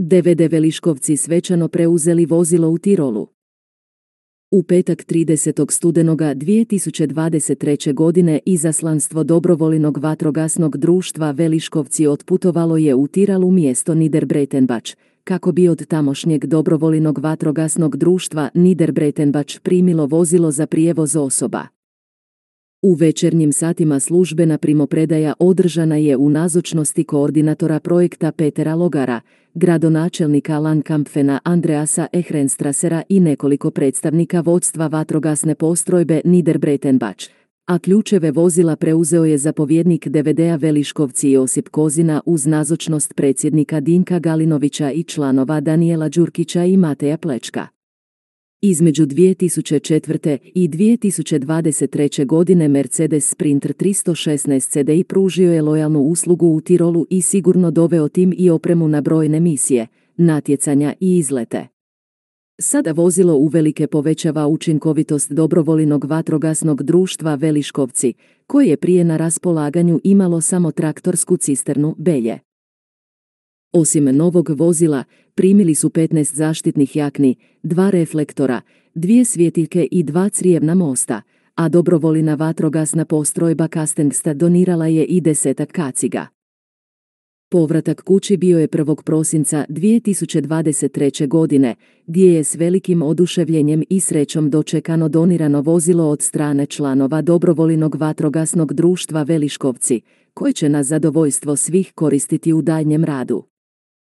DVD Veliškovci svečano preuzeli vozilo u Tirolu. U petak 30. studenoga 2023. godine izaslanstvo dobrovolinog vatrogasnog društva Veliškovci otputovalo je u Tiralu mjesto Niederbreitenbach, kako bi od tamošnjeg dobrovolinog vatrogasnog društva Niederbreitenbach primilo vozilo za prijevoz osoba. U večernjim satima službena primopredaja održana je u nazočnosti koordinatora projekta Petera Logara, gradonačelnika Lankampfena Andreasa Ehrenstrasera i nekoliko predstavnika vodstva vatrogasne postrojbe Niederbreitenbach, a ključeve vozila preuzeo je zapovjednik DVD-a Veliškovci Josip Kozina uz nazočnost predsjednika Dinka Galinovića i članova Daniela Đurkića i Mateja Plečka. Između 2004. i 2023. godine Mercedes Sprinter 316 CDI pružio je lojalnu uslugu u Tirolu i sigurno doveo tim i opremu na brojne misije, natjecanja i izlete. Sada vozilo uvelike povećava učinkovitost dobrovolinog vatrogasnog društva Veliškovci, koje je prije na raspolaganju imalo samo traktorsku cisternu Belje. Osim novog vozila, primili su 15 zaštitnih jakni, dva reflektora, dvije svjetiljke i dva crijevna mosta, a dobrovolina vatrogasna postrojba Kastengsta donirala je i desetak kaciga. Povratak kući bio je 1. prosinca 2023. godine, gdje je s velikim oduševljenjem i srećom dočekano donirano vozilo od strane članova dobrovolinog vatrogasnog društva Veliškovci, koji će na zadovoljstvo svih koristiti u daljnjem radu.